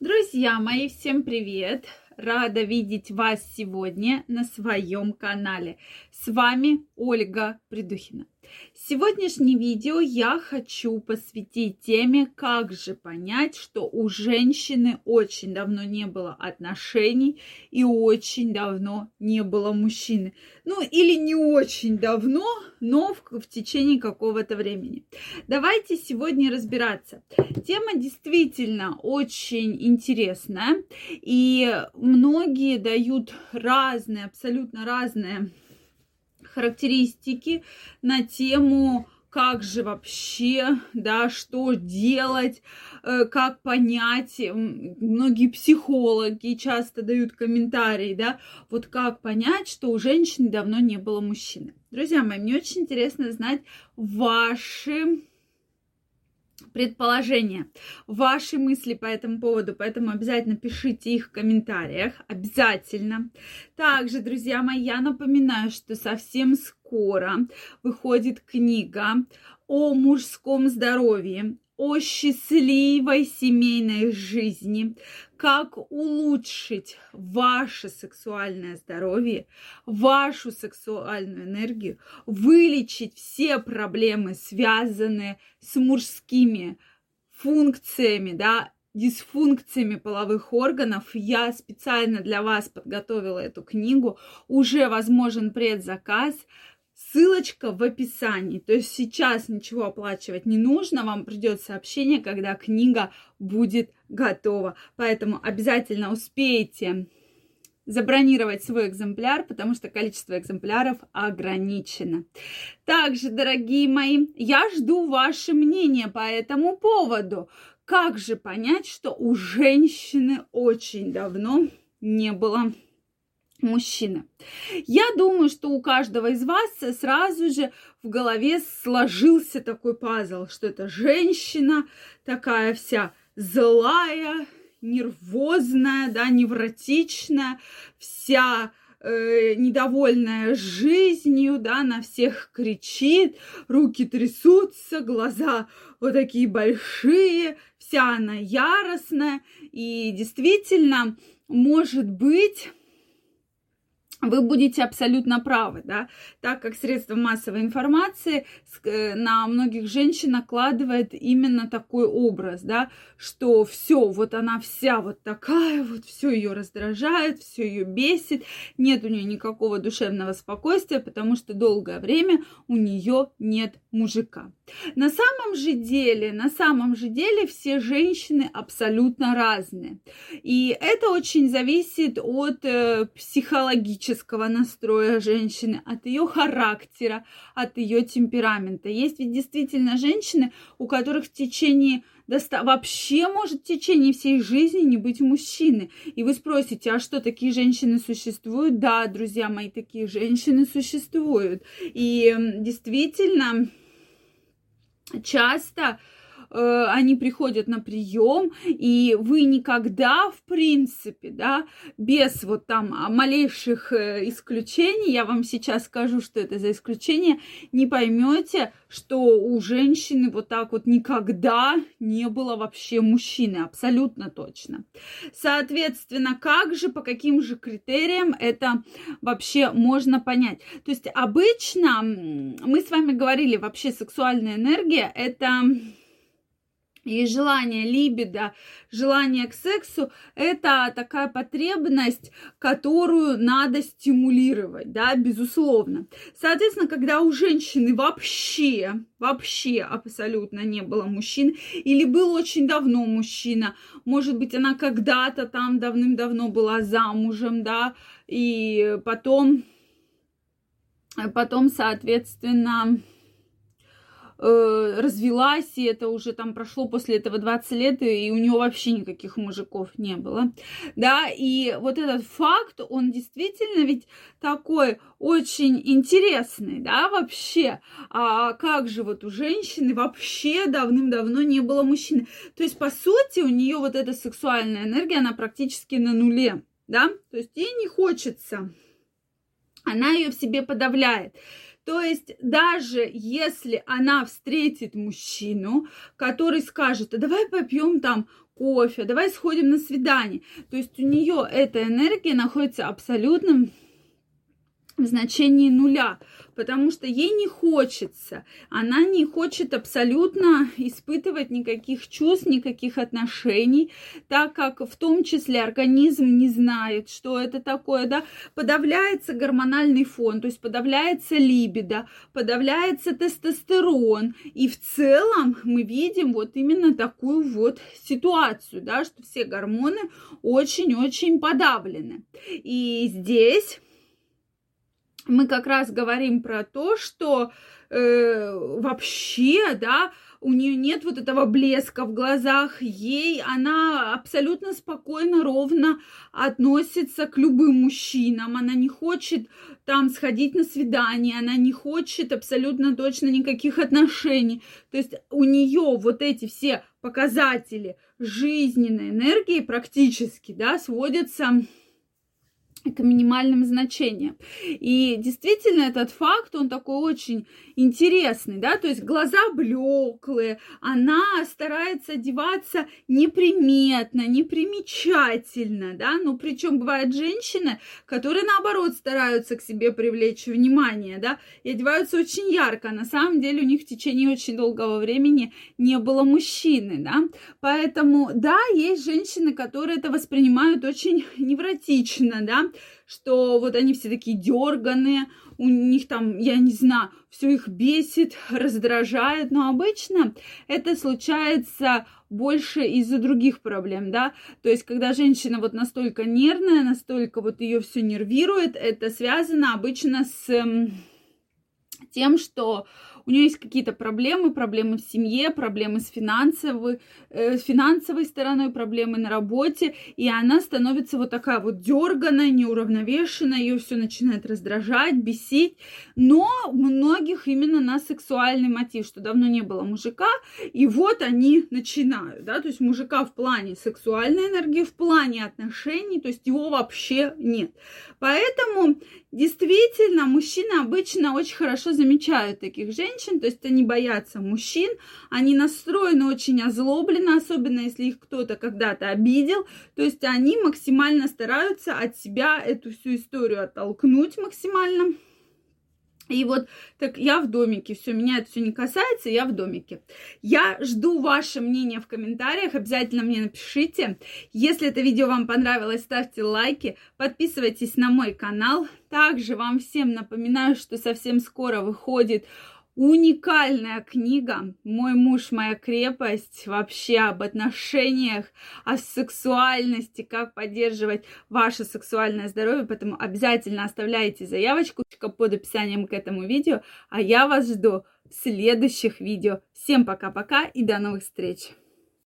Друзья мои, всем привет! Рада видеть вас сегодня на своем канале. С вами Ольга Придухина. Сегодняшнее видео я хочу посвятить теме, как же понять, что у женщины очень давно не было отношений и очень давно не было мужчины. Ну или не очень давно, но в, в течение какого-то времени. Давайте сегодня разбираться. Тема действительно очень интересная, и многие дают разные, абсолютно разные характеристики на тему как же вообще, да, что делать, э, как понять. Многие психологи часто дают комментарии, да, вот как понять, что у женщины давно не было мужчины. Друзья мои, мне очень интересно знать ваши предположения, ваши мысли по этому поводу, поэтому обязательно пишите их в комментариях, обязательно. Также, друзья мои, я напоминаю, что совсем скоро выходит книга о мужском здоровье, о счастливой семейной жизни, как улучшить ваше сексуальное здоровье, вашу сексуальную энергию, вылечить все проблемы, связанные с мужскими функциями, да, дисфункциями половых органов. Я специально для вас подготовила эту книгу. Уже возможен предзаказ. Ссылочка в описании. То есть сейчас ничего оплачивать не нужно. Вам придет сообщение, когда книга будет готова. Поэтому обязательно успейте забронировать свой экземпляр, потому что количество экземпляров ограничено. Также, дорогие мои, я жду ваше мнение по этому поводу. Как же понять, что у женщины очень давно не было мужчины. Я думаю, что у каждого из вас сразу же в голове сложился такой пазл, что это женщина такая вся злая, нервозная, да, невротичная, вся э, недовольная жизнью, да, на всех кричит, руки трясутся, глаза вот такие большие, вся она яростная, и действительно, может быть, вы будете абсолютно правы, да, так как средства массовой информации э, на многих женщин накладывает именно такой образ, да, что все, вот она вся вот такая, вот все ее раздражает, все ее бесит, нет у нее никакого душевного спокойствия, потому что долгое время у нее нет мужика. На самом же деле, на самом же деле все женщины абсолютно разные. И это очень зависит от э, психологического настроя женщины, от ее характера, от ее темперамента. Есть ведь действительно женщины, у которых в течение вообще может в течение всей жизни не быть мужчины. И вы спросите, а что, такие женщины существуют? Да, друзья мои, такие женщины существуют. И действительно, часто э, они приходят на прием, и вы никогда, в принципе, да, без вот там малейших э, исключений, я вам сейчас скажу, что это за исключение, не поймете, что у женщины вот так вот никогда не было вообще мужчины, абсолютно точно. Соответственно, как же, по каким же критериям это вообще можно понять? То есть обычно мы с вами говорили, вообще сексуальная энергия это и желание либидо, желание к сексу – это такая потребность, которую надо стимулировать, да, безусловно. Соответственно, когда у женщины вообще, вообще абсолютно не было мужчин, или был очень давно мужчина, может быть, она когда-то там давным-давно была замужем, да, и потом, потом, соответственно, э, развелась, и это уже там прошло после этого 20 лет, и у него вообще никаких мужиков не было. Да, и вот этот факт, он действительно ведь такой очень интересный, да, вообще. А как же вот у женщины вообще давным-давно не было мужчины? То есть, по сути, у нее вот эта сексуальная энергия, она практически на нуле, да, то есть ей не хочется. Она ее в себе подавляет. То есть даже если она встретит мужчину, который скажет, а давай попьем там кофе, давай сходим на свидание. То есть у нее эта энергия находится абсолютно в значении нуля, потому что ей не хочется, она не хочет абсолютно испытывать никаких чувств, никаких отношений, так как в том числе организм не знает, что это такое, да, подавляется гормональный фон, то есть подавляется либидо, подавляется тестостерон, и в целом мы видим вот именно такую вот ситуацию, да, что все гормоны очень-очень подавлены. И здесь мы как раз говорим про то, что э, вообще, да, у нее нет вот этого блеска в глазах, ей она абсолютно спокойно, ровно относится к любым мужчинам, она не хочет там сходить на свидание, она не хочет абсолютно точно никаких отношений. То есть у нее вот эти все показатели жизненной энергии практически, да, сводятся к минимальным значениям. И действительно этот факт, он такой очень интересный, да, то есть глаза блеклые, она старается одеваться неприметно, непримечательно, да, ну причем бывают женщины, которые наоборот стараются к себе привлечь внимание, да, и одеваются очень ярко, на самом деле у них в течение очень долгого времени не было мужчины, да, поэтому, да, есть женщины, которые это воспринимают очень невротично, да, что вот они все такие дерганые, у них там, я не знаю, все их бесит, раздражает, но обычно это случается больше из-за других проблем, да, то есть когда женщина вот настолько нервная, настолько вот ее все нервирует, это связано обычно с тем, что у нее есть какие-то проблемы, проблемы в семье, проблемы с финансовой, э, финансовой стороной, проблемы на работе, и она становится вот такая вот дерганая, неуравновешенная, ее все начинает раздражать, бесить, но многих именно на сексуальный мотив, что давно не было мужика, и вот они начинают, да, то есть мужика в плане сексуальной энергии, в плане отношений, то есть его вообще нет. Поэтому действительно мужчины обычно очень хорошо замечают таких женщин, женщин, то есть они боятся мужчин, они настроены очень озлобленно, особенно если их кто-то когда-то обидел, то есть они максимально стараются от себя эту всю историю оттолкнуть максимально. И вот так я в домике, все, меня это все не касается, я в домике. Я жду ваше мнение в комментариях, обязательно мне напишите. Если это видео вам понравилось, ставьте лайки, подписывайтесь на мой канал. Также вам всем напоминаю, что совсем скоро выходит уникальная книга «Мой муж, моя крепость» вообще об отношениях, о сексуальности, как поддерживать ваше сексуальное здоровье. Поэтому обязательно оставляйте заявочку под описанием к этому видео, а я вас жду в следующих видео. Всем пока-пока и до новых встреч!